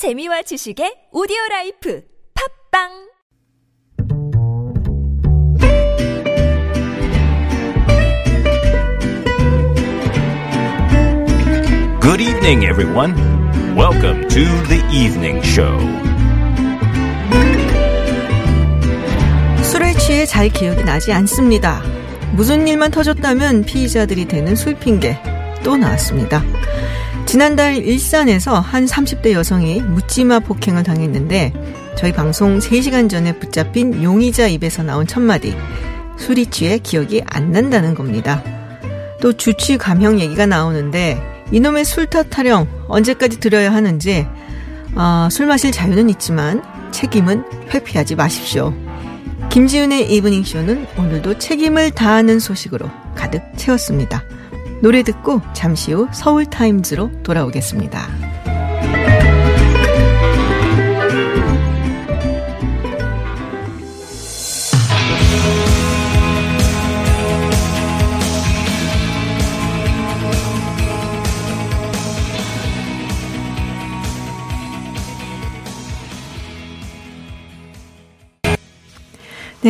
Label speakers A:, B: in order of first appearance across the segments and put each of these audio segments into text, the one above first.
A: 재미와 지식의 오디오 라이프 팟빵
B: Good evening, everyone. Welcome to the evening show.
C: 술에 취해 잘 기억이 나지 않습니다. 무슨 일만 터졌다면 피의자들이 대는 술 핑계 또 나왔습니다. 지난달 일산에서 한 30대 여성이 묻지마 폭행을 당했는데 저희 방송 3시간 전에 붙잡힌 용의자 입에서 나온 첫마디 술이 취해 기억이 안 난다는 겁니다. 또 주취 감형 얘기가 나오는데 이놈의 술탓 타령 언제까지 들어야 하는지 아, 술 마실 자유는 있지만 책임은 회피하지 마십시오. 김지윤의 이브닝 쇼는 오늘도 책임을 다하는 소식으로 가득 채웠습니다. 노래 듣고 잠시 후 서울 타임즈로 돌아오겠습니다.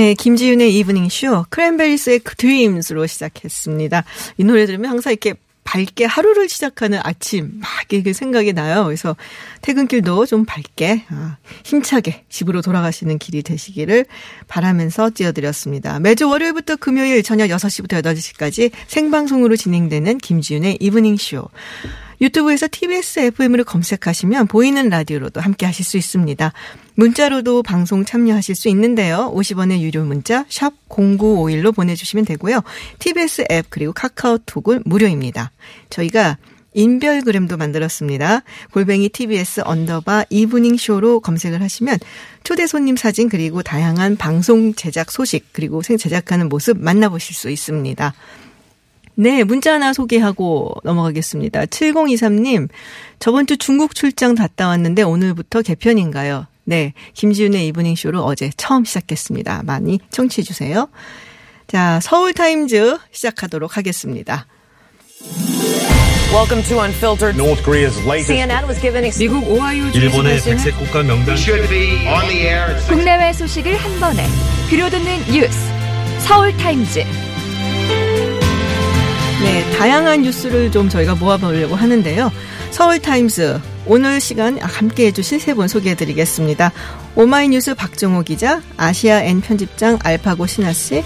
C: 네, 김지윤의 이브닝 쇼 크랜베리스의 Dreams로 시작했습니다. 이 노래 들으면 항상 이렇게 밝게 하루를 시작하는 아침 막 이렇게 생각이 나요. 그래서 퇴근길도 좀 밝게 아, 힘차게 집으로 돌아가시는 길이 되시기를 바라면서 띄워드렸습니다. 매주 월요일부터 금요일 저녁 6시부터 8시까지 생방송으로 진행되는 김지윤의 이브닝 쇼. 유튜브에서 TBS FM을 검색하시면 보이는 라디오로도 함께 하실 수 있습니다. 문자로도 방송 참여하실 수 있는데요. 50원의 유료 문자 샵 0951로 보내주시면 되고요. TBS 앱 그리고 카카오톡은 무료입니다. 저희가 인별그램도 만들었습니다. 골뱅이 TBS 언더바 이브닝 쇼로 검색을 하시면 초대 손님 사진 그리고 다양한 방송 제작 소식 그리고 생 제작하는 모습 만나보실 수 있습니다. 네, 문자 하나 소개하고 넘어가겠습니다. 7023님, 저번 주 중국 출장 갔다 왔는데 오늘부터 개편인가요? 네, 김지윤의 이브닝 쇼를 어제 처음 시작했습니다. 많이 청취해 주세요. 자, 서울 타임즈 시작하도록 하겠습니다.
D: Welcome to Unfiltered.
E: North Korea's latest
D: CNN was given
C: 미국 오하이오
F: 일본의 백색 국가 명단
E: should be on the air at six
A: 국내외 소식을 한 번에 둘러듣는 뉴스 서울 타임즈
C: 네, 다양한 뉴스를 좀 저희가 모아보려고 하는데요. 서울타임즈 오늘 시간 함께 해주실 세 분 소개해드리겠습니다. 오마이뉴스 박정호 기자, 아시아N 편집장 알파고 신하 씨,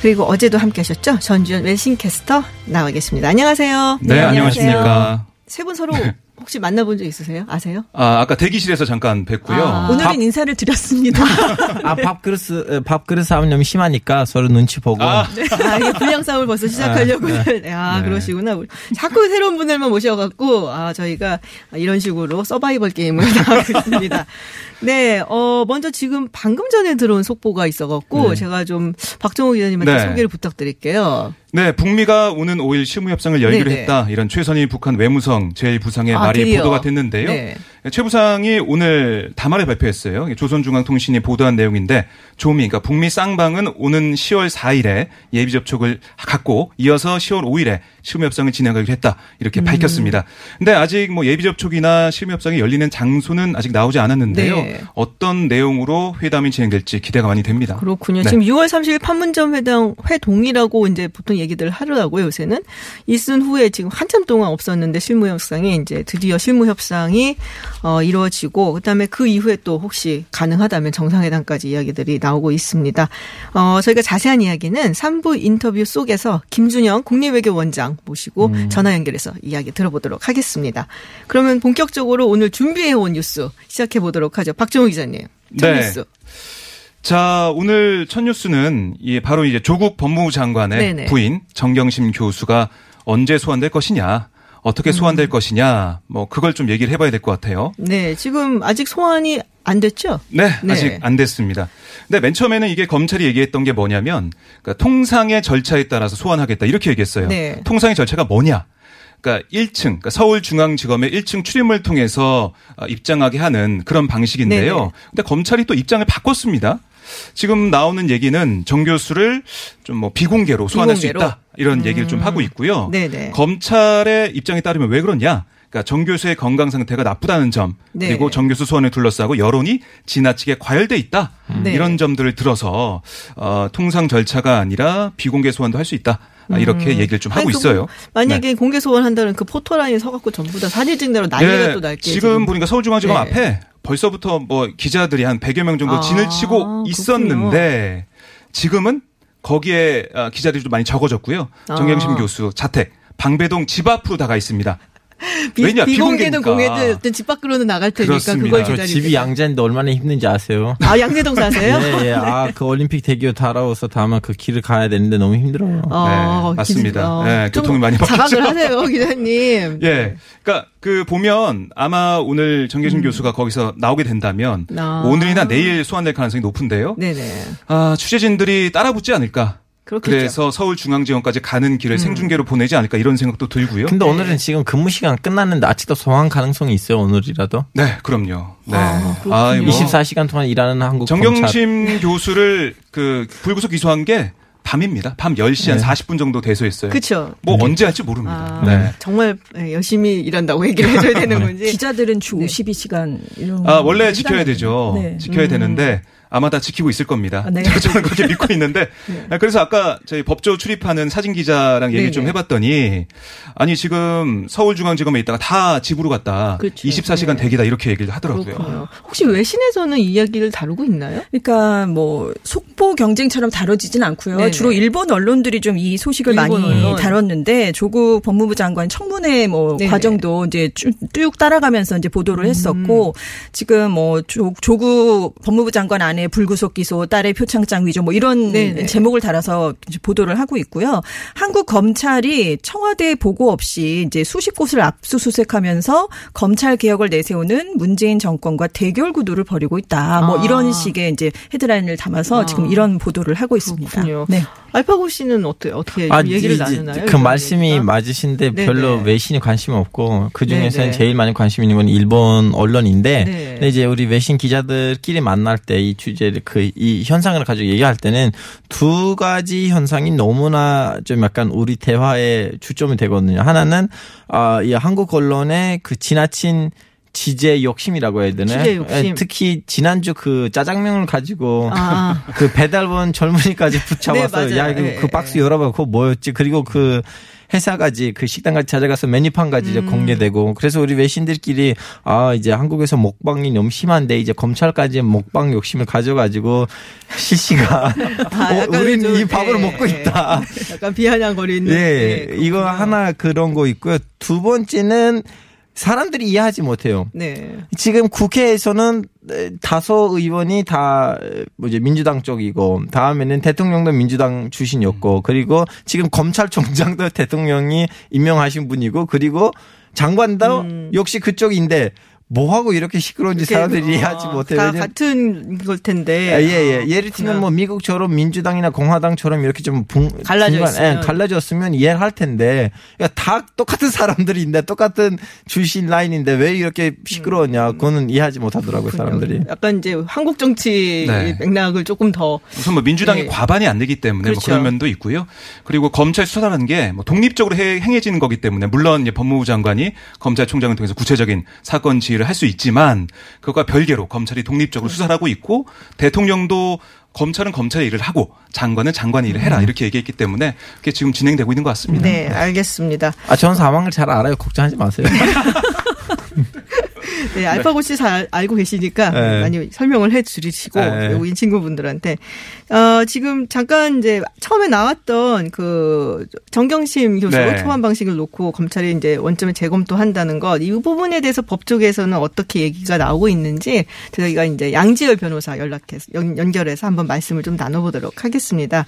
C: 그리고 어제도 함께 하셨죠? 전주현 웰싱캐스터 나와 계십니다. 안녕하세요.
F: 네, 안녕하십니까.
C: 세 분 서로 혹시 만나본 적 있으세요? 아세요?
F: 아, 아까 대기실에서 잠깐 뵀고요.
C: 아, 오늘은 인사를 드렸습니다.
G: 아, 밥그릇, 어, 밥그릇 싸움 너무 심하니까 서로 눈치 보고.
F: 아,
C: 아, 이게 분량 싸움을 벌써 시작하려고. 아,
F: 네.
C: 그러시구나. 우리 자꾸 새로운 분들만 모셔갖고, 아, 저희가 이런 식으로 서바이벌 게임을 나가고 있습니다. 네, 어, 먼저 지금 방금 전에 들어온 속보가 있어갖고, 제가 좀 박정호 기자님한테
F: 네.
C: 소개를 부탁드릴게요.
F: 네, 북미가 오는 5일 실무 협상을 열기로
C: 네네.
F: 했다. 이런 최선희 북한 외무성 제1부상의
C: 아,
F: 말이
C: 드디어.
F: 보도가 됐는데요.
C: 네.
F: 최 부상이 오늘 담화를 발표했어요. 조선중앙통신이 보도한 내용인데 조미, 그러니까 북미 쌍방은 오는 10월 4일에 예비 접촉을 갖고 이어서 10월 5일에 실무 협상을 진행하기로 했다. 이렇게
C: 음.
F: 밝혔습니다. 근데 아직 뭐 예비 접촉이나 실무 협상이 열리는 장소는 아직 나오지 않았는데요.
C: 네.
F: 어떤 내용으로 회담이 진행될지 기대가 많이 됩니다.
C: 그렇군요.
F: 네.
C: 지금 6월 30일 판문점 회담 회동이라고 이제 보통 얘기들 하더라고요. 요새는 있은 후에 지금 한참 동안 없었는데 실무 협상이 이제 드디어 실무 협상이 어 이루어지고 그다음에 그 이후에 또 혹시 가능하다면 정상회담까지 이야기들이 나오고 있습니다. 어 저희가 자세한 이야기는 3부 인터뷰 속에서 김준영 국립외교원장 모시고 전화 연결해서 이야기 들어보도록 하겠습니다. 그러면 본격적으로 오늘 준비해 온 뉴스 시작해 보도록 하죠. 박정우 기자님. 첫
F: 네.
C: 뉴스.
F: 자, 오늘 첫 뉴스는 이 바로 이제 조국 법무부 장관의
C: 네네.
F: 부인 정경심 교수가 언제 소환될 것이냐, 어떻게
C: 음.
F: 소환될 것이냐, 뭐 그걸 좀 얘기를 해봐야 될 것 같아요.
C: 네, 지금 아직 소환이 안 됐죠?
F: 네,
C: 네.
F: 아직 안 됐습니다. 근데 맨 처음에는 이게 검찰이 얘기했던 게 뭐냐면, 그러니까 통상의 절차에 따라서 소환하겠다 이렇게 얘기했어요.
C: 네.
F: 통상의 절차가 뭐냐? 그러니까 1층, 그러니까 서울중앙지검의 1층 출입물 통해서 어, 입장하게 하는 그런 방식인데요.
C: 네네.
F: 근데 검찰이 또 입장을 바꿨습니다. 지금 나오는 얘기는 정 교수를 좀 뭐 비공개로 소환할
C: 비공개로? 음.
F: 수 있다 이런 얘기를 좀 하고 있고요.
C: 네네.
F: 검찰의 입장에 따르면 왜 그러냐? 그러니까 정 교수의 건강 상태가 나쁘다는 점
C: 네.
F: 그리고 정 교수 소원을 둘러싸고 여론이 지나치게 과열돼 있다
C: 네.
F: 이런 점들을 들어서 어, 통상 절차가 아니라 비공개 소환도 할 수 있다 아, 이렇게 얘기를 좀 하고
C: 음. 아니, 그
F: 있어요.
C: 뭐 만약에 공개 소환한다는 그 포토라인에 서갖고 전부 다 사진 찍느라 난리가
F: 네,
C: 또 날게.
F: 지금 보니까 서울중앙지검
C: 네.
F: 앞에 벌써부터 뭐 기자들이 한 100여 명 정도
C: 아,
F: 진을 치고 있었는데 지금은 거기에 아, 기자들이 좀 많이 적어졌고요.
C: 아.
F: 정경심 교수 자택 방배동 집 앞으로 다가 있습니다.
C: 비,
F: 왜냐,
C: 비공개든. 공개든 어떤 집 밖으로는 나갈 테니까
F: 그렇습니다.
C: 그걸
G: 저
C: 기다리고.
G: 집이 양재인데 얼마나 힘든지 아세요?
C: 아 양재동 사세요?
G: 예, 예. 아, 그 올림픽 대교 달아오서 다만 그 길을 가야 되는데 너무 힘들어요.
C: 어,
F: 네, 맞습니다.
C: 어,
F: 네,
C: 좀
F: 교통이 많이
C: 자각을
F: 바뀌죠.
C: 하세요, 기자님.
F: 예. 그러니까 그 보면 아마 오늘 정계심 교수가 거기서 나오게 된다면
C: 음. 아.
F: 오늘이나 내일 소환될 가능성이 높은데요.
C: 네네.
F: 아, 취재진들이 따라붙지 않을까.
C: 그렇겠죠. 음.
F: 그래서 서울중앙지검까지 가는 길을 생중계로 보내지 않을까 이런 생각도 들고요.
G: 근데 오늘은 지금 근무 시간 끝났는데 아직도 소환 가능성이 있어요, 오늘이라도.
F: 네, 그럼요. 네.
C: 아, 그렇군요.
F: 아, 뭐
G: 24시간 동안 일하는 한국 검찰.
F: 정경심 교수를 그 불구속 기소한 게 밤입니다. 밤 10시 한
G: 네.
F: 40분 정도 돼서 했어요.
C: 그쵸.
F: 뭐 언제 할지 모릅니다.
C: 아,
F: 네.
C: 정말 예, 열심히 일한다고 얘기를 해줘야 되는 건지.
D: 기자들은 주 52시간 이런
F: 아, 원래
D: 거
F: 지켜야. 되죠.
D: 네.
F: 지켜야 되는데 아마 다 지키고 있을 겁니다.
D: 아, 네.
F: 저는 그렇게 믿고 있는데. 아, 그래서 아까 저희 법조 출입하는 사진 기자랑 얘기를
C: 네네.
F: 좀 해봤더니 아니 지금 서울중앙지검에 있다가 다 집으로 갔다.
C: 그렇죠.
F: 24시간
C: 네.
F: 대기다 이렇게 얘기를 하더라고요.
C: 그렇군요. 혹시 외신에서는 이 이야기를 다루고 있나요?
D: 그러니까 뭐 속보 경쟁처럼 다뤄지진 않고요.
C: 네네.
D: 주로 일본 언론들이 좀 이 소식을 많이
C: 언론.
D: 다뤘는데 조국 법무부 장관 청문회 뭐
C: 네네.
D: 과정도 이제 쭉, 쭉 따라가면서 이제
C: 음.
D: 보도를 했었고 지금 뭐 조, 조국 법무부 장관 안에 불구속 기소 딸의 표창장 위조 뭐 이런
C: 네네.
D: 제목을 달아서 보도를 하고 있고요. 한국 검찰이 청와대 보고 없이 이제 수십 곳을 압수수색하면서 검찰 개혁을 내세우는 문재인 정권과 대결 구도를 벌이고 있다. 뭐
C: 아.
D: 이런 식의 이제 헤드라인을 담아서
C: 아.
D: 지금 이런 보도를 하고 있습니다.
C: 그렇군요.
D: 네.
C: 알파고 씨는 어떻게 어떻게 좀 얘기를
G: 이제
C: 나누나요?
G: 그 말씀이
C: 얘기가?
G: 맞으신데
C: 네네.
G: 별로 외신이 관심이 없고 그 중에서는
C: 네네.
G: 제일 많이 관심 있는 건 일본 언론인데
C: 네.
G: 근데 이제 우리 외신 기자들끼리 만날 때 이 주제를 그 이 현상을 가지고 얘기할 때는 두 가지 현상이 너무나 좀 약간 우리 대화에 주점이 되거든요. 하나는 아이 한국 언론의 그 지나친 지제 욕심이라고 해야 되나요?
C: 지제 욕심.
G: 예, 특히 지난주 그 짜장면을 가지고
C: 아.
G: 그 배달본 젊은이까지 붙잡아서
C: 네.
G: 야 이거
C: 예,
G: 그
C: 예,
G: 박스 열어봐 그거 뭐였지 그리고 그 회사까지 그 식당까지 찾아가서 메뉴판까지 이제
C: 음.
G: 공개되고 그래서 우리 외신들끼리 아 이제 한국에서 먹방이 너무 심한데 이제 검찰까지 먹방 욕심을 가져가지고 실시간
C: 아,
G: 어, 우리는
C: 좀,
G: 이 밥을
C: 예,
G: 먹고
C: 예.
G: 있다.
C: 약간 비아냥거리는.
G: 예,
C: 네,
G: 이거. 하나 그런 거 있고요. 두 번째는 사람들이 이해하지 못해요.
C: 네.
G: 지금 국회에서는 다소 의원이 다 뭐지 민주당 쪽이고 다음에는 대통령도 민주당 출신이었고 그리고 지금 검찰총장도 대통령이 임명하신 분이고 그리고 장관도
C: 음.
G: 역시 그쪽인데 뭐 하고 이렇게 시끄러운지 사람들이 이해하지
C: 어,
G: 못해요.
C: 다
G: 왜냐면
C: 같은 걸 텐데.
G: 아, 예, 예. 예를
C: 그렇구나.
G: 들면 뭐 미국처럼 민주당이나 공화당처럼 이렇게 좀 분,
C: 갈라져
G: 분간-
C: 있으면.
G: 예, 갈라졌으면 이해를 할 텐데 그러니까 다 똑같은 사람들인데 똑같은 출신 라인인데 왜 이렇게 시끄러웠냐 그거는 이해하지 못하더라고요 사람들이.
C: 약간 이제 한국 정치
F: 네.
C: 맥락을 조금 더
F: 우선 뭐 민주당이
C: 네.
F: 과반이 안 되기 때문에
C: 그렇죠.
F: 뭐 그런 면도 있고요. 그리고 검찰 수사라는 게 뭐 독립적으로 해- 행해지는 거기 때문에 물론 이제 법무부 장관이 검찰총장을 통해서 구체적인 사건 지휘를 할 수 있지만 그것과 별개로 검찰이 독립적으로 수사를 하고 있고 대통령도 검찰은 검찰의 일을 하고 장관은 장관의 일을 해라 이렇게 얘기했기 때문에 그게 지금 진행되고 있는 것 같습니다.
C: 네, 알겠습니다.
G: 아, 전 상황을 잘 알아요. 걱정하지 마세요.
C: 네, 알파고 씨 잘 알고 계시니까
G: 네.
C: 많이 설명을 해 주시고
G: 네.
C: 외국인 친구분들한테 어, 지금 잠깐 이제 처음에 나왔던 그 정경심 교수
F: 네.
C: 소환 방식을 놓고 검찰이 이제 원점에 재검토 한다는 것 이 부분에 대해서 법조계에서는 어떻게 얘기가 나오고 있는지 저희가 이제 양지열 변호사 연락해서 연, 연결해서 한번 말씀을 좀 나눠보도록 하겠습니다.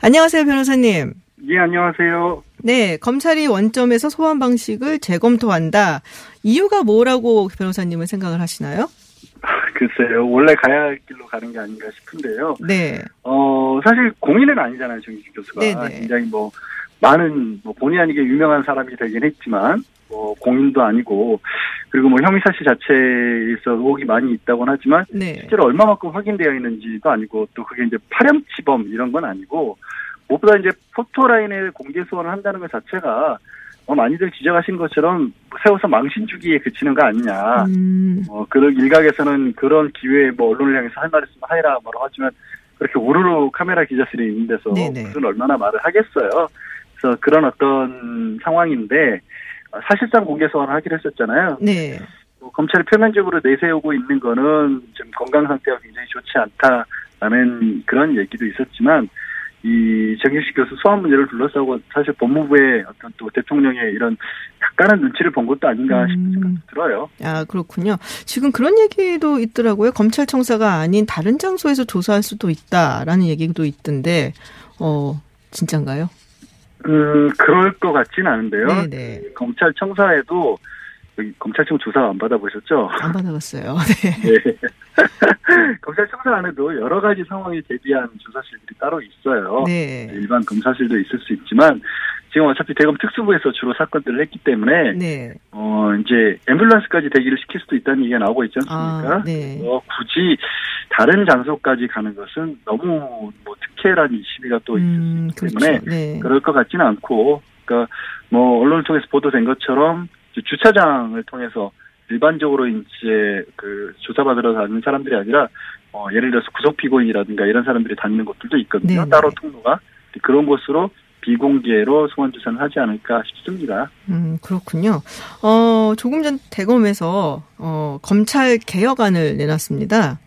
C: 안녕하세요, 변호사님.
H: 예, 안녕하세요.
C: 네, 검찰이 원점에서 소환 방식을 재검토한다. 이유가 뭐라고 변호사님은 생각을 하시나요?
H: 글쎄요, 원래 가야 할 길로 가는 게 아닌가 싶은데요.
C: 네.
H: 어, 사실 공인은 아니잖아요, 정기식 교수가.
C: 네네.
H: 굉장히 뭐, 많은, 뭐, 본의 아니게 유명한 사람이 되긴 했지만, 뭐, 공인도 아니고, 그리고 뭐, 혐의사실 자체에서 의혹이 많이 있다고는 하지만,
C: 네.
H: 실제로 얼마만큼 확인되어 있는지도 아니고, 또 그게 이제 파렴치범 이런 건 아니고, 무엇보다 이제 포토라인에 공개 소환을 한다는 것 자체가, 뭐 많이들 지적하신 것처럼 세워서 망신 주기에 그치는 거 아니냐.
C: 음,
H: 뭐 그런 일각에서는 그런 기회에 뭐 언론을 향해서 할 말 있으면 하이라 뭐라고 하지만 그렇게 우르르 카메라 기자실이 있는 데서
C: 네네.
H: 무슨 얼마나 말을 하겠어요. 그래서 그런 어떤 상황인데 어, 사실상 공개 소환을 하기로 했었잖아요.
C: 네.
H: 뭐 검찰이 표면적으로 내세우고 있는 거는 좀 건강 상태가 굉장히 좋지 않다라는 그런 얘기도 있었지만 이 정규식 교수 소환 문제를 둘러싸고 사실 법무부의 어떤 또 대통령의 이런 약간은 눈치를 본 것도 아닌가 싶은
C: 음.
H: 생각도 들어요.
C: 아, 그렇군요. 지금 그런 얘기도 있더라고요. 검찰청사가 아닌 다른 장소에서 조사할 수도 있다라는 얘기도 있던데, 어, 진짠가요?
H: 음, 그럴 것 같진 않은데요.
C: 네네.
H: 검찰청사에도 여기 검찰청 조사 안 받아보셨죠?
C: 안 받아봤어요. 네.
H: 네. 검찰청사 안에도 여러 가지 상황에 대비한 조사실들이 따로 있어요.
C: 네.
H: 일반 검사실도 있을 수 있지만 지금 어차피 대검 특수부에서 주로 사건들을 했기 때문에
C: 네.
H: 어 이제 앰뷸런스까지 대기를 시킬 수도 있다는 얘기가 나오고 있지 않습니까?
C: 아, 네.
H: 어, 굳이 다른 장소까지 가는 것은 너무 뭐 특혜라는 시비가 또
C: 음,
H: 수 있기
C: 그렇죠.
H: 때문에
C: 네.
H: 그럴 것 같지는 않고, 그러니까 뭐 언론을 통해서 보도된 것처럼 주차장을 통해서 일반적으로 이제 그 조사받으러 다니는 사람들이 아니라 어 예를 들어서 구속 피고인이라든가 이런 사람들이 다니는 곳들도 있거든요.
C: 네네.
H: 따로 통로가 그런 곳으로 비공개로 소환 조사는 하지 않을까 싶습니다.
C: 음, 그렇군요. 어, 조금 전 대검에서, 어, 검찰 개혁안을 내놨습니다.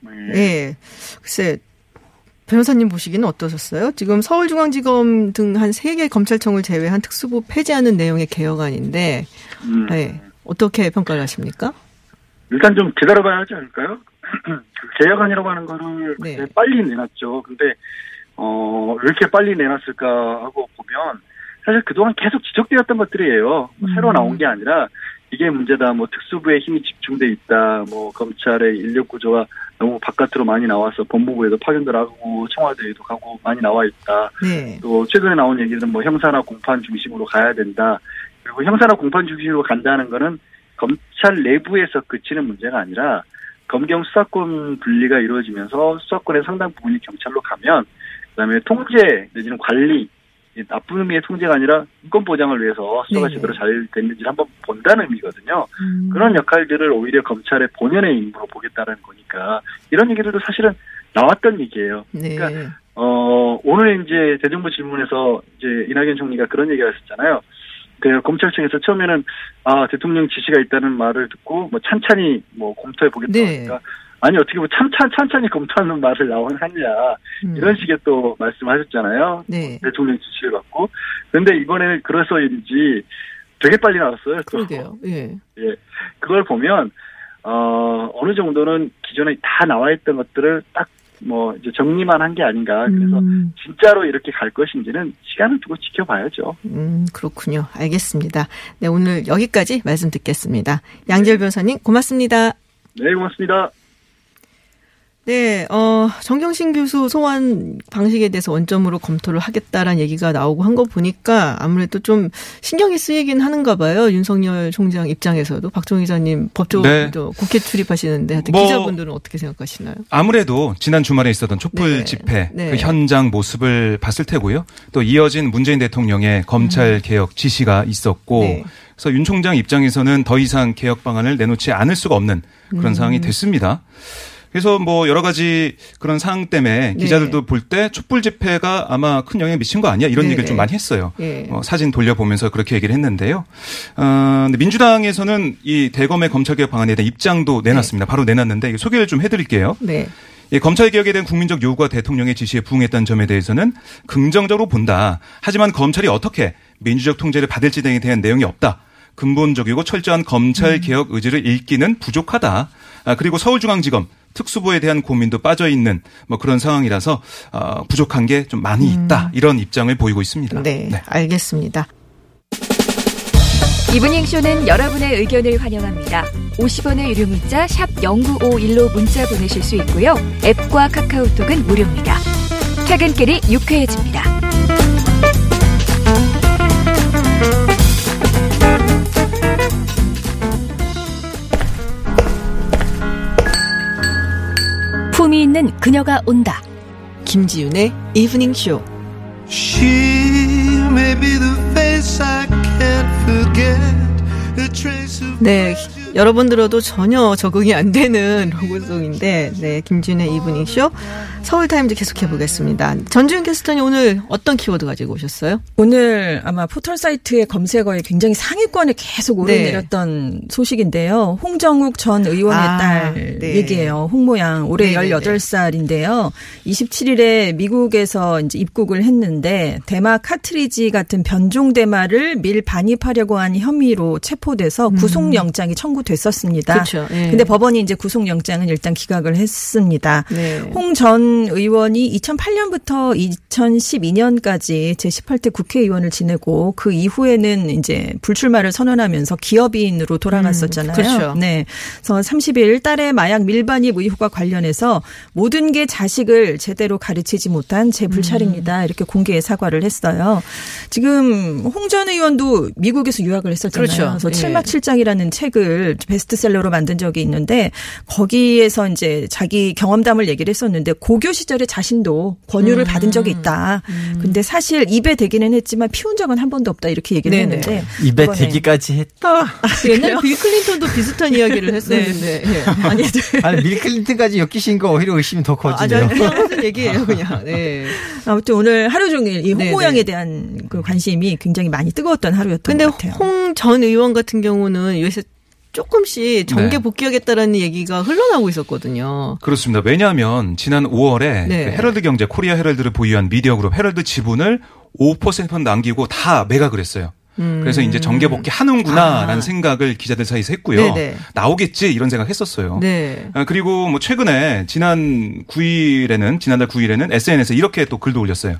H: 네.
C: 예. 글쎄, 변호사님 보시기는 어떠셨어요? 지금 서울중앙지검 등 한 세 개 검찰청을 제외한 특수부 폐지하는 내용의 개혁안인데,
H: 음,
C: 예. 어떻게 평가를 하십니까?
H: 일단 좀 기다려봐야 하지 않을까요? 그 개혁안이라고 하는 거를
C: 네.
H: 빨리 내놨죠. 근데 어, 왜 이렇게 빨리 내놨을까 하고 보면 사실 그동안 계속 지적되었던 것들이에요. 뭐 새로
C: 음.
H: 나온 게 아니라 이게 문제다. 뭐 특수부에 힘이 집중돼 있다. 뭐 검찰의 인력 구조가 너무 바깥으로 많이 나와서 법무부에도 파견들 하고 청와대에도 가고 많이 나와 있다.
C: 네.
H: 또 최근에 나온 얘기들은 뭐 형사나 공판 중심으로 가야 된다. 그리고 형사나 공판 중심으로 간다는 거는 검찰 내부에서 그치는 문제가 아니라 검경 수사권 분리가 이루어지면서 수사권의 상당 부분이 경찰로 가면 그다음에 통제 내지는 관리 이 나쁜 의미의 통제가 아니라 인권 보장을 위해서 수사가
C: 네네.
H: 제대로 잘 됐는지를 한번 본다는 의미거든요.
C: 음.
H: 그런 역할들을 오히려 검찰의 본연의 임무로 보겠다는 거니까 이런 얘기들도 사실은 나왔던 얘기예요.
C: 네.
H: 그러니까 어, 오늘 이제 대정부 질문에서 이제 이낙연 총리가 그런 얘기를 했었잖아요. 그 검찰청에서 처음에는 아 대통령 지시가 있다는 말을 듣고 뭐 찬찬히 뭐 검토해 보겠다
C: 네.
H: 하니까 아니 어떻게 뭐 찬찬 찬찬히 검토하는 말을 나오는 하냐
C: 음.
H: 이런 식의 또 말씀하셨잖아요.
C: 네.
H: 대통령 지시를 받고 그런데 이번에는 그래서인지 되게 빨리 나왔어요. 또.
C: 그러게요. 예.
H: 예, 그걸 보면 어 어느 정도는 기존에 다 나와 있던 것들을 딱 뭐 이제 정리만 한 게 아닌가. 그래서
C: 음.
H: 진짜로 이렇게 갈 것인지는 시간을 두고 지켜봐야죠.
C: 음, 그렇군요. 알겠습니다. 네, 오늘 여기까지 말씀 듣겠습니다. 양재열 변호사님, 고맙습니다.
H: 네, 고맙습니다.
C: 네, 어, 정경신 교수 소환 방식에 대해서 원점으로 검토를 하겠다라는 얘기가 나오고 한 거 보니까 아무래도 좀 신경이 쓰이긴 하는가 봐요. 윤석열 총장 입장에서도. 박종 기자님 법조도
F: 네.
C: 국회 출입하시는데 하여튼
F: 뭐-
C: 기자분들은 어떻게 생각하시나요?
F: 아무래도 지난 주말에 있었던 촛불
C: 네.
F: 집회
C: 네.
F: 그 현장 모습을 봤을 테고요. 또 이어진 문재인 대통령의 검찰 개혁 지시가 있었고
C: 음. 네.
F: 그래서 윤 총장 입장에서는 더 이상 개혁 방안을 내놓지 않을 수가 없는 그런
C: 음.
F: 상황이 됐습니다. 그래서 뭐 여러 가지 그런 상황 때문에
C: 네.
F: 기자들도 볼때 촛불 집회가 아마 큰 영향을 미친 거 아니야 이런
C: 네,
F: 얘기를
C: 네.
F: 좀 많이 했어요.
C: 예.
F: 어, 사진 돌려보면서 그렇게 얘기를 했는데요. 어, 근데 민주당에서는 이 대검의 검찰개혁 방안에 대한 입장도 내놨습니다. 바로 내놨는데 소개를 좀 해드릴게요.
C: 네.
F: 이 검찰 개혁에 대한 국민적 요구와 대통령의 지시에 부응했다는 점에 대해서는 긍정적으로 본다. 하지만 검찰이 어떻게 민주적 통제를 받을지 등에 대한 내용이 없다. 근본적이고 철저한 검찰 개혁 의지를 읽기는 부족하다. 아, 그리고 서울중앙지검 특수부에 대한 고민도 빠져 있는 뭐 그런 상황이라서 어, 부족한 게 좀 많이 있다. 이런 입장을 보이고 있습니다.
C: 네, 알겠습니다.
A: 이브닝 쇼는 여러분의 의견을 환영합니다. 50원의 유료 문자 샵 0951로 문자 보내실 수 있고요. 앱과 카카오톡은 무료입니다. 퇴근길이 유쾌해집니다. 품위 있는 그녀가 온다.
C: 김지윤의 이브닝 쇼.
I: She may be the face I
C: 네, 여러분 들어도 전혀 적응이 안 되는 로고송인데, 네, 김지윤의 이브닝 쇼 서울타임즈 계속해 보겠습니다. 전주현 캐스터님 오늘 어떤 키워드 가지고 오셨어요?
D: 오늘 아마 포털 사이트의 검색어에 굉장히 상위권에 계속 오르내렸던 소식인데요. 홍정욱 전 의원의
C: 아,
D: 딸
C: 네.
D: 얘기예요. 홍모양 올해
C: 네네네.
D: 18살인데요. 27일에 미국에서 이제 입국을 했는데 대마 카트리지 같은 변종 대마를 밀 반입하려고 한 혐의로 체포돼서 구속영장이 청구 됐었습니다.
C: 음. 그렇죠. 예.
D: 근데 법원이 이제 구속영장은 일단 기각을 했습니다.
C: 네.
D: 홍전 의원이 2008년부터 2012년까지 제18대 국회의원을 지내고 그 이후에는 이제 불출마를 선언하면서 기업인으로 돌아갔었잖아요.
C: 음, 그렇죠.
D: 네. 그래서 30일 딸의 마약 밀반입 의혹과 관련해서 모든 게 자식을 제대로 가르치지 못한 제 불찰입니다.
C: 음.
D: 이렇게 공개의 사과를 했어요. 지금 홍 전 의원도 미국에서 유학을 했었잖아요.
C: 그렇죠.
D: 그래서
C: 예.
D: 칠막칠장이라는 책을 베스트셀러로 만든 적이 있는데 거기에서 이제 자기 경험담을 얘기를 했었는데 고교 시절에 자신도 권유를
C: 음.
D: 받은 적이 있다. 근데 사실 입에 대기는 했지만 피운 적은 한 번도 없다 이렇게 얘기를
C: 네네.
D: 했는데
G: 입에 대기까지 했다.
C: 옛날 빌 클린턴도 비슷한 이야기를 했었는데. 예.
D: 아니
G: 아니 밀 클린턴까지 엮이신 거 오히려 의심이 더
C: 아,
G: 커지네요.
C: 저 그냥 무슨 얘기예요, 그냥. 네.
D: 아무튼 오늘 하루 종일 이. 홍모양에 대한 그 관심이 굉장히 많이 뜨거웠던 하루였던
C: 근데
D: 것 같아요.
C: 홍전 의원 같은 경우는 요새 조금씩 정계
F: 네.
C: 복귀하겠다라는 얘기가 흘러나오고 있었거든요.
F: 그렇습니다. 왜냐하면 지난 5월에
C: 네.
F: 그 헤럴드 경제 코리아 헤럴드를 보유한 미디어 그룹 헤럴드 지분을 5%만 남기고 다 매각을 했어요. 그래서 이제 정계 복귀 하는구나라는
C: 음. 아.
F: 생각을 기자들 사이에서 했고요.
C: 네네.
F: 나오겠지 이런 생각 했었어요.
C: 네.
F: 아, 그리고 뭐 최근에 지난 9일에는 지난달 9일에는 SNS에 이렇게 또 글도 올렸어요.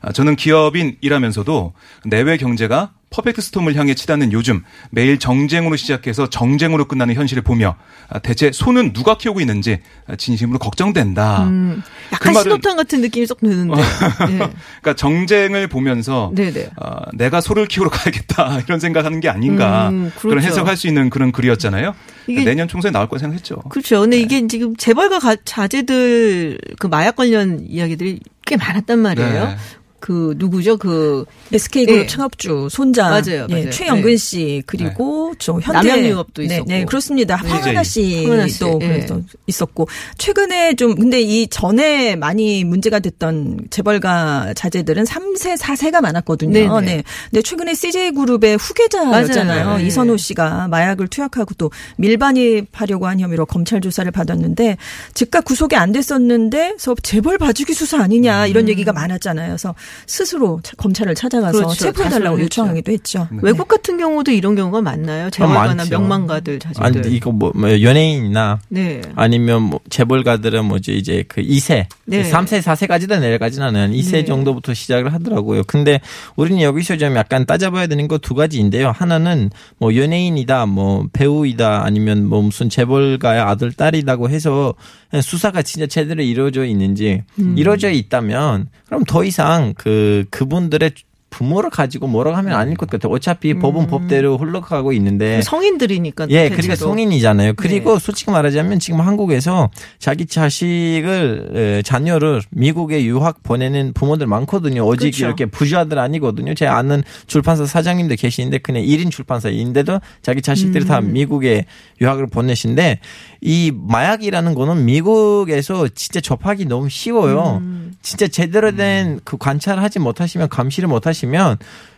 F: 아, 저는 기업인 이라면서도 내외 경제가 perfect storm을 향해 치닫는 요즘 매일 정쟁으로 시작해서 정쟁으로 끝나는 현실을 보며 아, 대체 손은 누가 키우고 있는지 아, 진심으로 걱정된다.
C: 음, 약간
F: 그
C: 신호탄 같은 느낌이 쏙 드는데. 네.
F: 그러니까 정쟁을 보면서. 아, 내가 소를 키우러 가야겠다 이런 생각하는 게 아닌가
C: 음,
F: 그런
C: 그렇죠.
F: 해석할 수 있는 그런 글이었잖아요.
C: 이게-
F: 내년 총선에 나올 거라 생각했죠.
C: 그렇죠. 근데 이게 지금 재벌가 가- 자제들 그 마약 관련 이야기들이 꽤 많았단 말이에요.
F: 네.
C: 그 누구죠? 그
D: SK그룹
C: 예.
D: 창업주 손자
C: 맞아요,
D: 예,
C: 맞아요.
D: 최영근
C: 네.
D: 씨 그리고 저 현대
C: 남양유업도
D: 네,
C: 있었고.
D: 네, 그렇습니다.
F: 네.
D: 황하나
C: 씨,
D: 씨도
C: 예.
D: 그래서 있었고 최근에 좀 근데 이 전에 많이 문제가 됐던 재벌가 자제들은 3세 4세가 많았거든요.
C: 네네.
D: 네. 근데 최근에 CJ 그룹의 후계자였잖아요.
C: 네.
D: 이선호 씨가 마약을 투약하고 또 밀반입하려고 한 혐의로 검찰 조사를 받았는데 즉각 구속이 안 됐었는데 재벌 봐주기 수사 아니냐 이런 얘기가 많았잖아요. 그래서 스스로 차- 검찰을 찾아가서
C: 음. 그렇죠.
D: 체포해달라고 요청하기도 했죠.
C: 외국 같은 경우도 이런 경우가 많나요? 재벌가나. 명망가들 자제들.
G: 아니 이거 뭐, 뭐 연예인이나
C: 네.
G: 아니면 뭐 재벌가들은 뭐지 이제 그 2세,
C: 네.
G: 3세, 4세까지도 내려가지는 않아요. 2세
C: 네.
G: 정도부터 시작을 하더라고요. 근데 우리는 여기서 좀 약간 따져봐야 되는 거 두 가지인데요. 하나는 뭐 연예인이다, 뭐 배우이다, 아니면 뭐 무슨 재벌가의 아들, 딸이라고 해서 수사가 진짜 제대로 이루어져 있는지
C: 음.
G: 이루어져 있다면 그럼 더 이상 그 그분들의 부모를 가지고 뭐라고 하면 아닐 것 같아요. 어차피 법은 법대로 흘러가고 있는데
C: 성인들이니까.
G: 예. 그러니까 성인이잖아요. 그리고
C: 네.
G: 솔직히 말하자면 지금 한국에서 자기 자식을 에, 자녀를 미국에 유학 보내는 부모들 많거든요. 오직
C: 그렇죠.
G: 이렇게 부자들 아니거든요. 제 아는 출판사 사장님도 계시는데 그냥 1인 출판사인데도 자기 자식들이
C: 음.
G: 다 미국에 유학을 보내신데 이 마약이라는 거는 미국에서 진짜 접하기 너무 쉬워요.
C: 음.
G: 진짜 제대로 된 그 관찰을 하지 못하시면 감시를 못하시면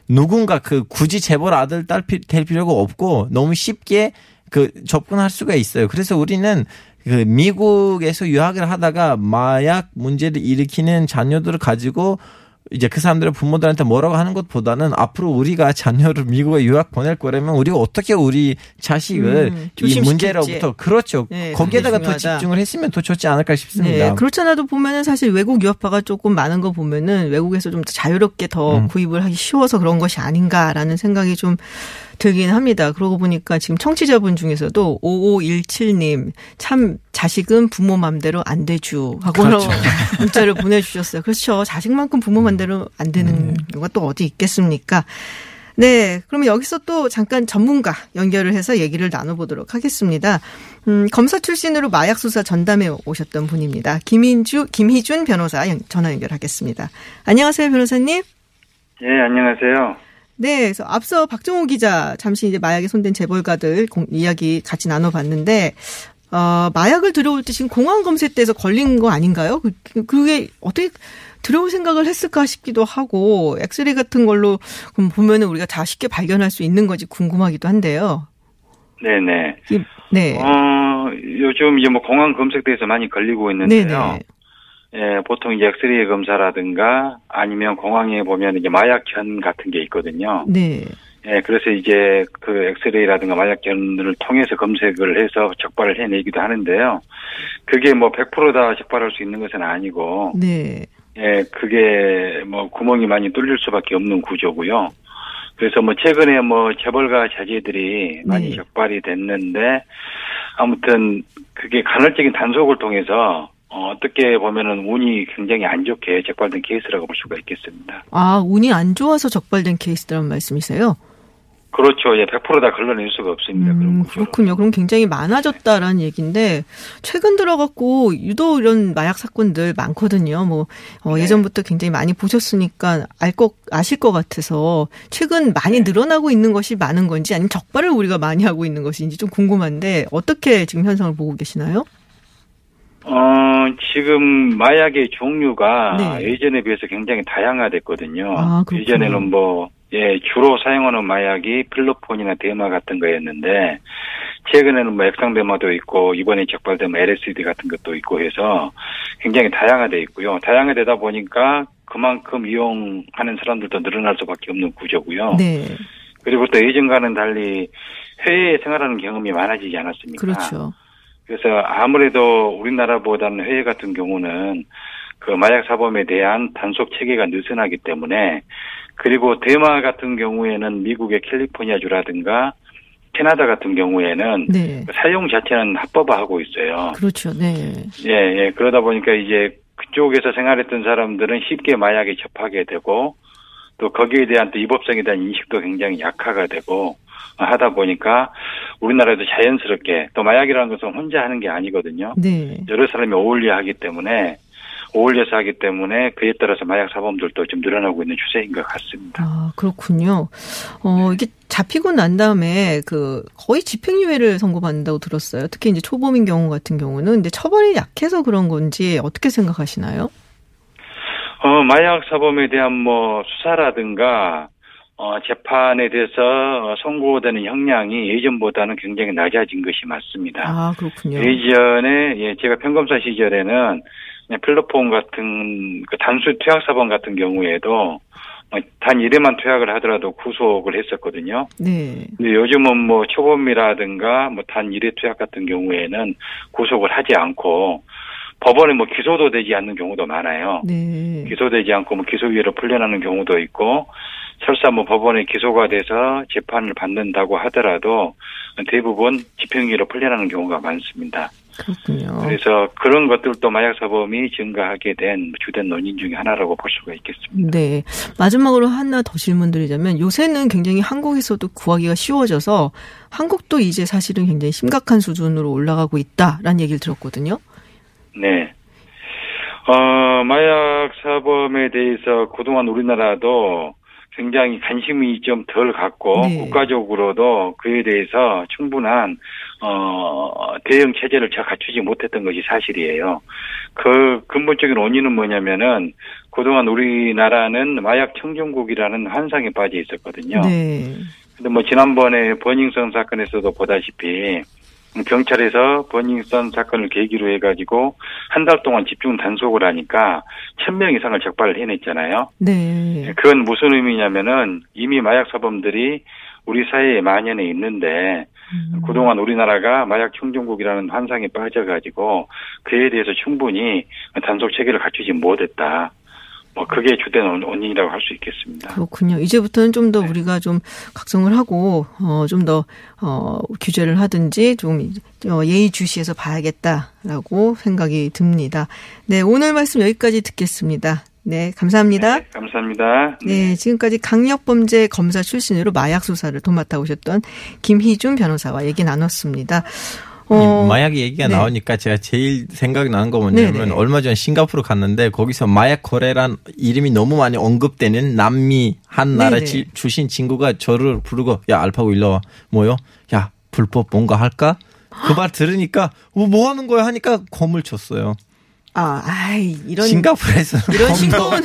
G: 누군가 그 굳이 재벌 아들 딸 피- 될 필요가 없고 너무 쉽게 그 접근할 수가 있어요. 그래서 우리는 그 미국에서 유학을 하다가 마약 문제를 일으키는 자녀들을 가지고 이제 그 사람들의 부모들한테 뭐라고 하는 것보다는 앞으로 우리가 자녀를 미국에 유학 보낼 거라면 우리가 어떻게 우리 자식을
C: 음,
G: 이. 문제로부터 그렇죠.
C: 네,
G: 거기에다가 더. 집중을 했으면 더 좋지 않을까 싶습니다.
C: 네, 그렇지 않아도 보면은 사실 외국 유학파가 조금 많은 거 보면은 외국에서 좀 자유롭게 더
G: 음.
C: 구입을 하기 쉬워서 그런 것이 아닌가라는 생각이 좀 들긴 합니다. 그러고 보니까 지금 청취자분 중에서도 5517님 참 자식은 부모 맘대로 안 되죠 하고
G: 그렇죠.
C: 문자를 보내주셨어요. 그렇죠. 자식만큼 부모 맘대로 안 되는 경우가 또 어디 있겠습니까? 네. 그러면 여기서 또 잠깐 전문가 연결을 해서 얘기를 나눠보도록 하겠습니다. 음, 검사 출신으로 마약 수사 전담에 오셨던 분입니다. 김인주, 김희준 변호사 연- 전화 연결하겠습니다. 안녕하세요, 변호사님.
I: 예, 안녕하세요.
C: 네, 그래서 앞서 박정호 기자 잠시 이제 마약에 손댄 재벌가들 공- 이야기 같이 나눠봤는데 어, 마약을 들어올 때 지금 공항 검색대에서 걸린 거 아닌가요? 그- 그게 어떻게 들어올 생각을 했을까 싶기도 하고 엑스레이 같은 걸로 그럼 보면은 우리가 다 쉽게 발견할 수 있는 건지 궁금하기도 한데요.
I: 네네.
C: 이- 네.
I: 어, 요즘 이제 뭐 공항 검색대에서 많이 걸리고 있는데요.
C: 네네.
I: 예, 보통 이제 엑스레이 검사라든가 아니면 공항에 보면 이제 마약견 같은 게 있거든요.
C: 네.
I: 예, 그래서 이제 그 엑스레이라든가 마약견을 통해서 검색을 해서 적발을 해내기도 하는데요. 그게 뭐 100%다 적발할 수 있는 것은 아니고,
C: 네.
I: 예, 그게 뭐 구멍이 많이 뚫릴 수밖에 없는 구조고요. 그래서 뭐 최근에 뭐 재벌가 자제들이 많이
C: 네.
I: 적발이 됐는데 아무튼 그게 간헐적인 단속을 통해서 어, 어떻게 보면은 운이 굉장히 안 좋게 적발된 케이스라고 볼 수가 있겠습니다.
C: 아, 운이 안 좋아서 적발된 케이스라는 말씀이세요?
I: 그렇죠. 예, 100%다 걸러낼 수가 없습니다.
C: 음. 그렇군요. 그럼 굉장히 많아졌다라는 얘기인데 최근 들어갖고 유독 이런 마약 사건들 많거든요. 뭐 어,
I: 네.
C: 예전부터 굉장히 많이 보셨으니까 알 것 아실 것 같아서 최근 많이
I: 네.
C: 늘어나고 있는 것이 많은 건지 아니면 적발을 우리가 많이 하고 있는 것인지 좀 궁금한데 어떻게 지금 현상을 보고 계시나요?
I: 어, 지금 마약의 종류가
C: 네.
I: 예전에 비해서 굉장히 다양화됐거든요.
C: 아.
I: 예전에는 뭐, 예, 주로 사용하는 마약이 필로폰이나 대마 같은 거였는데, 최근에는 뭐 액상대마도 있고, 이번에 적발된 뭐 LSD 같은 것도 있고 해서 굉장히 다양화돼 있고요. 다양화되다 보니까 그만큼 이용하는 사람들도 늘어날 수밖에 없는 구조고요.
C: 네,
I: 그리고 또 예전과는 달리 해외에 생활하는 경험이 많아지지 않았습니까?
C: 그렇죠.
I: 그래서 아무래도 우리나라보다는 해외 같은 경우는 그 마약 사범에 대한 단속 체계가 느슨하기 때문에 그리고 대마 같은 경우에는 미국의 캘리포니아주라든가 캐나다 같은 경우에는
C: 네,
I: 그 사용 자체는 합법화하고 있어요.
C: 그렇죠. 네,
I: 예, 예. 그러다 보니까 이제 그쪽에서 생활했던 사람들은 쉽게 마약에 접하게 되고 또 거기에 대한 또 위법성에 대한 인식도 굉장히 약화가 되고 하다 보니까 우리나라에도 자연스럽게 또 마약이라는 것은 혼자 하는 게 아니거든요.
C: 네.
I: 여러 사람이 어울려 하기 때문에 어울려서 하기 때문에 그에 따라서 마약 사범들도 좀 늘어나고 있는 추세인 것 같습니다.
C: 아, 그렇군요. 어, 이게 잡히고 난 다음에 그 거의 집행유예를 선고받는다고 들었어요. 특히 이제 초범인 경우 같은 경우는 근데 처벌이 약해서 그런 건지 어떻게 생각하시나요?
I: 어, 마약 사범에 대한 뭐 수사라든가 어, 재판에 대해서 어, 선고되는 형량이 예전보다는 굉장히 낮아진 것이 맞습니다.
C: 아, 그렇군요.
I: 예전에 예, 제가 평검사 시절에는 그냥 필로폰 같은 그 단수 투약 사범 같은 경우에도 어, 단 1회만 투약을 하더라도 구속을 했었거든요.
C: 네.
I: 근데 요즘은 뭐 초범이라든가 뭐 단 1회 투약 같은 경우에는 구속을 하지 않고 법원에 뭐 기소도 되지 않는 경우도 많아요.
C: 네.
I: 기소되지 않고 뭐 기소유예로 풀려나는 경우도 있고 설사 뭐 법원에 기소가 돼서 재판을 받는다고 하더라도 대부분 집행유예로 풀려나는 경우가 많습니다.
C: 그렇군요.
I: 그래서 그런 것들도 마약 사범이 증가하게 된 주된 원인 중에 하나라고 볼 수가 있겠습니다.
C: 네. 마지막으로 하나 더 질문 드리자면 요새는 굉장히 한국에서도 구하기가 쉬워져서 한국도 이제 사실은 굉장히 심각한 수준으로 올라가고 있다라는 얘기를 들었거든요.
I: 네. 어, 마약 사범에 대해서 그동안 우리나라도 굉장히 관심이 좀 덜 갖고
C: 네.
I: 국가적으로도 그에 대해서 충분한 어 대응 체제를 잘 갖추지 못했던 것이 사실이에요. 그 근본적인 원인은 뭐냐면은 그동안 우리나라는 마약 청정국이라는 환상에 빠져 있었거든요.
C: 네.
I: 근데 뭐 지난번에 버닝썬 사건에서도 보다시피 경찰에서 버닝썬 사건을 계기로 해가지고 한 달 동안 집중 단속을 하니까 천 명 이상을 적발을 해냈잖아요.
C: 네.
I: 그건 무슨 의미냐면은 이미 마약 사범들이 우리 사회에 만연해 있는데
C: 음.
I: 그동안 우리나라가 마약 청정국이라는 환상에 빠져가지고 그에 대해서 충분히 단속 체계를 갖추지 못했다. 뭐 그게 주된 원- 원인이라고 할 수 있겠습니다.
C: 그렇군요. 이제부터는 좀더
I: 네.
C: 우리가 좀 각성을 하고 어 좀더 어 규제를 하든지 좀 어, 예의 주시해서 봐야겠다라고 생각이 듭니다. 네, 오늘 말씀 여기까지 듣겠습니다. 네, 감사합니다.
I: 네, 감사합니다.
C: 네, 지금까지 강력범죄 검사 출신으로 마약 수사를 도맡아 오셨던 김희준 변호사와 얘기 나눴습니다. 어,
G: 이 마약 얘기가
C: 네.
G: 나오니까 제가 제일 생각이 나는 거 뭐냐면
C: 네네.
G: 얼마 전에 싱가포르 갔는데 거기서 마약 거래란 이름이 너무 많이 언급되는 남미 한 나라
C: 네네.
G: 지- 출신 친구가 저를 부르고 야 알파고 일로 와 뭐요? 야 불법 뭔가 할까? 그 말 들으니까 어, 뭐 하는 거야 하니까 검을 쳤어요.
C: 아, 아이, 이런.
G: 싱가포르에서
C: 이런
G: 검
C: 싱거운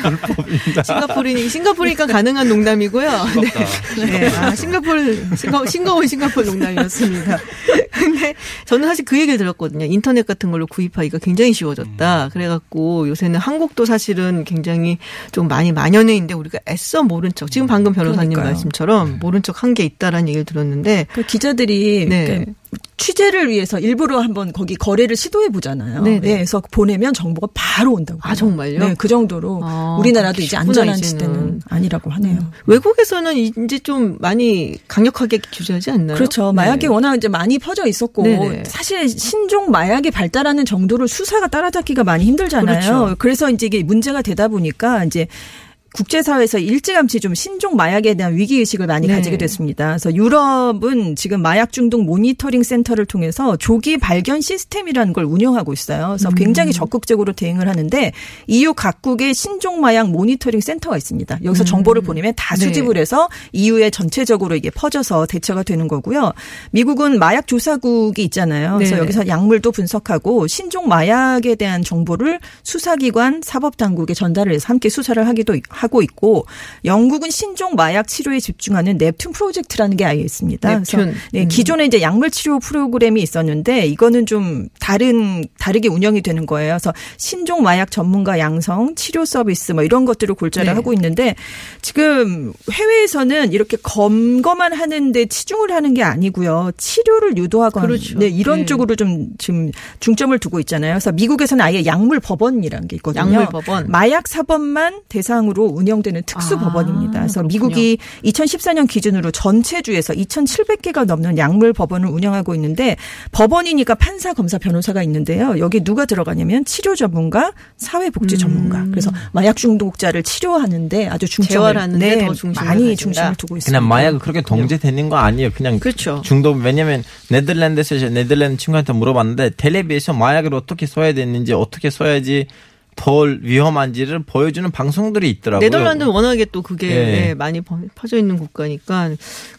C: 싱가포르니 싱가포르니까 가능한 농담이고요. 네. 네. 아, 싱가포르 싱거, 싱거운 싱가포르 농담이었습니다. 근데 저는 사실 그 얘기를 들었거든요. 인터넷 같은 걸로 구입하기가 굉장히 쉬워졌다. 그래갖고 요새는 한국도 사실은 굉장히 좀 많이 만연해 있는데 우리가 애써 모른 척. 지금 방금 변호사님
D: 그러니까요.
C: 말씀처럼 모른 척 한 게 있다라는 얘기를 들었는데
D: 그 기자들이
C: 네.
D: 그 취재를 위해서 일부러 한번 거기 거래를 시도해 보잖아요.
C: 네네.
D: 네, 그래서 보내면 정보가 바로 온다고.
C: 아, 정말요?
D: 네, 그 정도로
C: 아,
D: 우리나라도 이제 안전한
C: 이제는.
D: 시대는 아니라고 하네요.
C: 외국에서는 이제 좀 많이 강력하게 규제하지 않나요?
D: 그렇죠.
C: 네.
D: 마약이 워낙 이제 많이 퍼져 있었고
C: 네네.
D: 사실 신종 마약이 발달하는 정도를 수사가 따라잡기가 많이 힘들잖아요.
C: 그렇죠.
D: 그래서 이제 이게 문제가 되다 보니까 이제 국제사회에서 일찌감치 좀 신종 마약에 대한 위기의식을 많이
C: 네.
D: 가지게 됐습니다. 그래서 유럽은 지금 마약 중독 모니터링 센터를 통해서 조기 발견 시스템이라는 걸 운영하고 있어요. 그래서
C: 음.
D: 굉장히 적극적으로 대응을 하는데 EU 각국의 신종 마약 모니터링 센터가 있습니다. 여기서 정보를 보내면 다
C: 음. 네.
D: 수집을 해서 EU에 전체적으로 이게 퍼져서 대처가 되는 거고요. 미국은 마약 조사국이 있잖아요. 그래서
C: 네.
D: 여기서 약물도 분석하고 신종 마약에 대한 정보를 수사기관, 사법당국에 전달을 해서 함께 수사를 하기도 하고 있고 영국은 신종 마약 치료에 집중하는 넵튠 프로젝트라는 게 아예 있습니다. 그래서
C: 넵튠.
D: 네,
C: 음.
D: 기존에 이제 약물 치료 프로그램이 있었는데 이거는 좀 다른 다르게 운영이 되는 거예요. 그래서 신종 마약 전문가 양성, 치료 서비스 뭐 이런 것들을 골자를
C: 네.
D: 하고 있는데 지금 해외에서는 이렇게 검거만 하는데 치중을 하는 게 아니고요. 치료를 유도하거나
C: 그렇죠.
D: 네, 이런
C: 네.
D: 쪽으로 좀 지금 중점을 두고 있잖아요. 그래서 미국에서는 아예 약물 법원이라는 게 있거든요.
C: 약물 법원.
D: 마약 사범만 대상으로 운영되는 특수
C: 아,
D: 법원입니다. 그래서
C: 그렇군요.
D: 미국이 2014년 기준으로 전체 주에서 2,700개가 넘는 약물 법원을 운영하고 있는데 법원이니까 판사, 검사, 변호사가 있는데요. 여기 누가 들어가냐면 치료 전문가, 사회복지 전문가. 그래서 마약 중독자를 치료하는데 아주 중점을
C: 재활하는 데
D: 네,
C: 더 중심을
D: 많이
C: 가진다.
D: 중심을 두고 있습니다.
G: 그냥 마약을 그렇게 동제되는 거 아니에요. 그냥
C: 그렇죠.
G: 중독 왜냐면 네덜란드에서 네덜란드 친구한테 물어봤는데 텔레비에서 마약을 어떻게 써야 되는지 어떻게 써야지 덜 위험한지를 보여주는 방송들이 있더라고요.
C: 네덜란드는 워낙에 또 그게
G: 예.
C: 예, 많이 퍼- 퍼져 있는 국가니까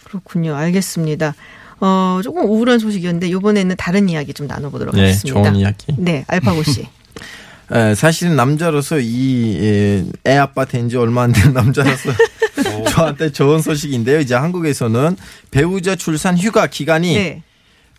C: 그렇군요. 알겠습니다. 어, 조금 우울한 소식이었는데 이번에는 다른 이야기 좀 나눠보도록
G: 네,
C: 하겠습니다.
G: 좋은 이야기.
C: 네, 알파고 씨.
G: 에, 사실은 남자로서 이 에, 애 아빠 된 지 얼마 안 된 남자로서 저한테 좋은 소식인데요. 이제 한국에서는 배우자 출산 휴가 기간이
C: 네.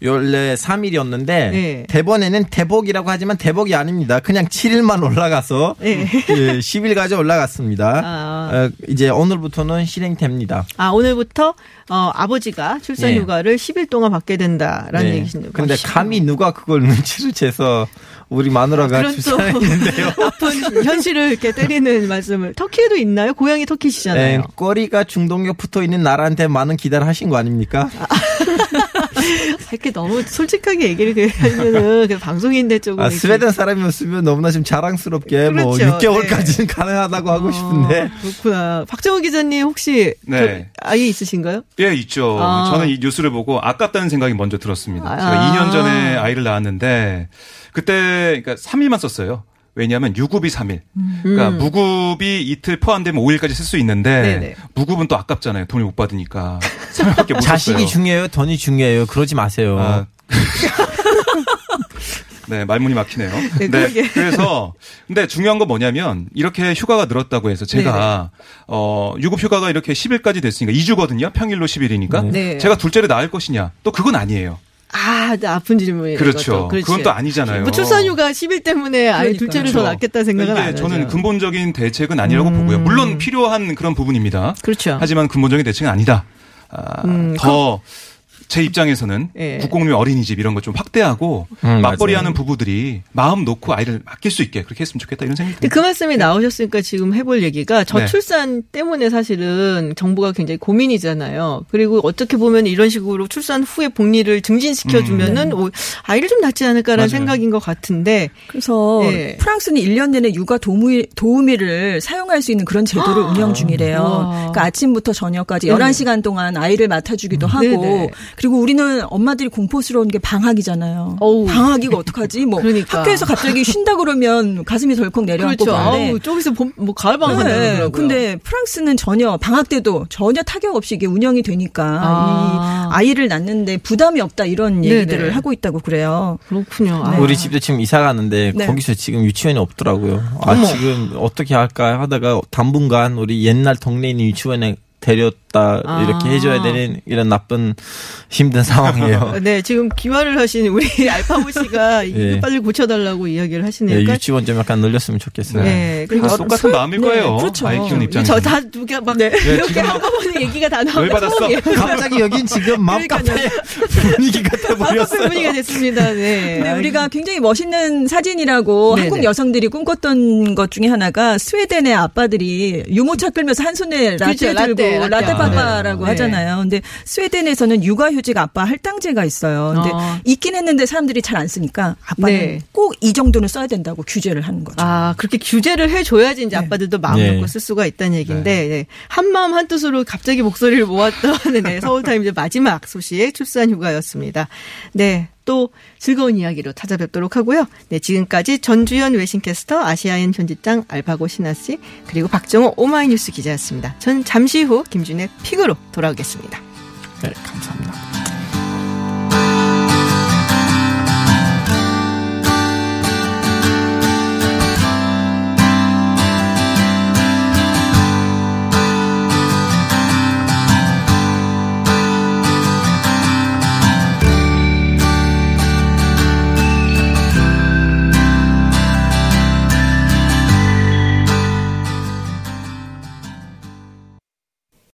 G: 원래 3일이었는데
C: 네.
G: 대본에는 대복이라고 하지만 대복이 아닙니다. 그냥 7일만 올라가서
C: 네.
G: 예, 10일까지 올라갔습니다.
C: 아.
G: 어, 이제 오늘부터는 실행됩니다.
C: 아, 오늘부터 어, 아버지가 출산
G: 네.
C: 휴가를 10일 동안 받게 된다라는
G: 네.
C: 얘기신데.
G: 근데 감히 누가 그걸 눈치를 채서 우리 마누라가 출산했는데요.
C: 아픈 현실을 이렇게 때리는 말씀을 터키에도 있나요? 고향이 터키시잖아요.
G: 네, 꼬리가 중동력 붙어 있는 나라한테 많은 기대를 하신 거 아닙니까?
C: 이렇게 너무 솔직하게 얘기를 하면은 그 방송인데 조금
G: 아, 스웨덴 사람이었으면 너무나 좀 자랑스럽게 뭐
C: 그렇죠.
G: 6개월까지는 가능하다고 하고 싶은데
C: 어, 그렇구나. 박정우 기자님 혹시
F: 네.
C: 저 아이 있으신가요?
F: 예, 있죠.
C: 아.
F: 저는 이 뉴스를 보고 아깝다는 생각이 먼저 들었습니다.
C: 아.
F: 제가 2년 전에 아이를 낳았는데 그때 그러니까 3일만 썼어요. 왜냐하면 유급이 3일. 그러니까 무급이 이틀 포함되면 5일까지 쓸 수 있는데
C: 음. 네네.
F: 무급은 또 아깝잖아요. 돈을 못 받으니까. 3일밖에 못
G: 자식이
F: 썼어요.
G: 중요해요, 돈이 중요해요. 그러지 마세요.
F: 아. 네, 말문이 막히네요.
C: 네,
F: 네. 그래서 근데 중요한 건 뭐냐면 이렇게 휴가가 늘었다고 해서 제가 어 유급 휴가가 이렇게 10일까지 됐으니까 2주거든요. 평일로 10일이니까.
C: 네.
F: 제가 둘째를 낳을 것이냐? 또 그건 아니에요.
C: 아, 나 아픈 질문이에요.
F: 그렇죠. 그건 또 아니잖아요.
C: 뭐 출산휴가 10일 때문에 아이. 둘째를 더 낳겠다 생각은 안 하죠.
F: 저는 근본적인 대책은 아니라고
C: 음.
F: 보고요. 물론 필요한 그런 부분입니다.
C: 그렇죠.
F: 하지만 근본적인 대책은 아니다. 아,
C: 음,
F: 더 제 입장에서는
C: 예.
F: 국공립 어린이집 이런 거좀 확대하고
G: 음,
F: 맞벌이하는 부부들이 마음 놓고 아이를 맡길 수 있게 그렇게 했으면 좋겠다 이런 생각이
C: 근데
F: 듭니다.
C: 그 말씀이 나오셨으니까 지금 해볼 얘기가
F: 네.
C: 저출산 때문에 사실은 정부가 굉장히 고민이잖아요. 그리고 어떻게 보면 이런 식으로 출산 후에 복리를 증진시켜주면은 오, 아이를 좀 낳지 않을까라는
F: 음. 네. 맞아요.
C: 생각인 것 같은데
D: 그래서
C: 네.
D: 프랑스는 1년 내내 육아 도우미, 도우미를 사용할 수 있는 그런 제도를 운영 중이래요.
C: 와.
D: 그러니까 아침부터 저녁까지
C: 네네.
D: 11시간 동안 아이를 맡아주기도 하고
C: 네네.
D: 그리고 우리는 엄마들이 공포스러운 게 방학이잖아요.
C: 어우.
D: 방학이가 어떡하지? 뭐
C: 그러니까.
D: 학교에서 갑자기 쉰다 그러면 가슴이 덜컥 내려앉고
C: 그렇죠.
D: 그런데
C: 아우, 저기서 봄, 뭐 가을 방학
D: 네.
C: 한다더라고요.
D: 근데 프랑스는 전혀 방학 때도 전혀 타격 없이 이게 운영이 되니까
C: 아.
D: 이 아이를 낳는데 부담이 없다 이런 얘기들을
C: 네네.
D: 하고 있다고 그래요.
C: 그렇군요. 아.
G: 우리 집도 지금 이사 가는데
D: 네.
G: 거기서 지금 유치원이 없더라고요. 아 지금 어떻게 할까 하다가 당분간 우리 옛날 동네에 있는 유치원에 데
C: 아.
G: 이렇게 해줘야 되는 이런 나쁜 힘든 상황이에요.
C: 네, 지금 기화를 하신 우리 알파고 씨가 이거
G: 예.
C: 빨리 고쳐달라고 이야기를 하시네요.
G: 네, 유치원 좀 약간 늘렸으면 좋겠어요.
C: 네, 그리고
F: 다 똑같은 마음일 거예요.
D: 그렇죠.
F: 아이 키우는 입장에서.
C: 저다 누가 막
F: 네,
C: 이렇게 한꺼번에 얘기가 다 나오고
F: 열받았어.
G: 갑자기 여긴 지금 맘카페 분위기가 돼버렸어요.
C: 분위기가 됐습니다. 네.
D: 근데 우리가 굉장히 멋있는 사진이라고
C: 네네.
D: 한국 여성들이 꿈꿨던 것 중에 하나가 스웨덴의 아빠들이 유모차 끌면서 한 손에 라떼
C: 그렇죠, 라떼,
D: 들고
C: 라떼.
D: 라떼
C: 아,
D: 파파라고
C: 네.
D: 하잖아요. 근데 스웨덴에서는 육아휴직 아빠 할당제가 있어요. 근데
C: 어.
D: 있긴 했는데 사람들이 잘 안 쓰니까 아빠는
C: 네.
D: 꼭이 정도는 써야 된다고 규제를 하는 거죠.
C: 아, 그렇게 규제를 해줘야지 이제 아빠들도 마음
G: 네.
C: 놓고 쓸 수가 있다는 얘기인데, 네. 한마음 한 뜻으로 갑자기 목소리를 모았던 네, 서울타임즈 마지막 소식 출산 휴가였습니다. 네. 또 즐거운 이야기로 찾아뵙도록 하고요. 네, 지금까지 전주현 외신캐스터, 아시아인 편집장 알파고 신하 씨, 그리고 박정호 오마이뉴스 기자였습니다. 전 잠시 후 김준의 픽으로 돌아오겠습니다.
G: 네, 감사합니다.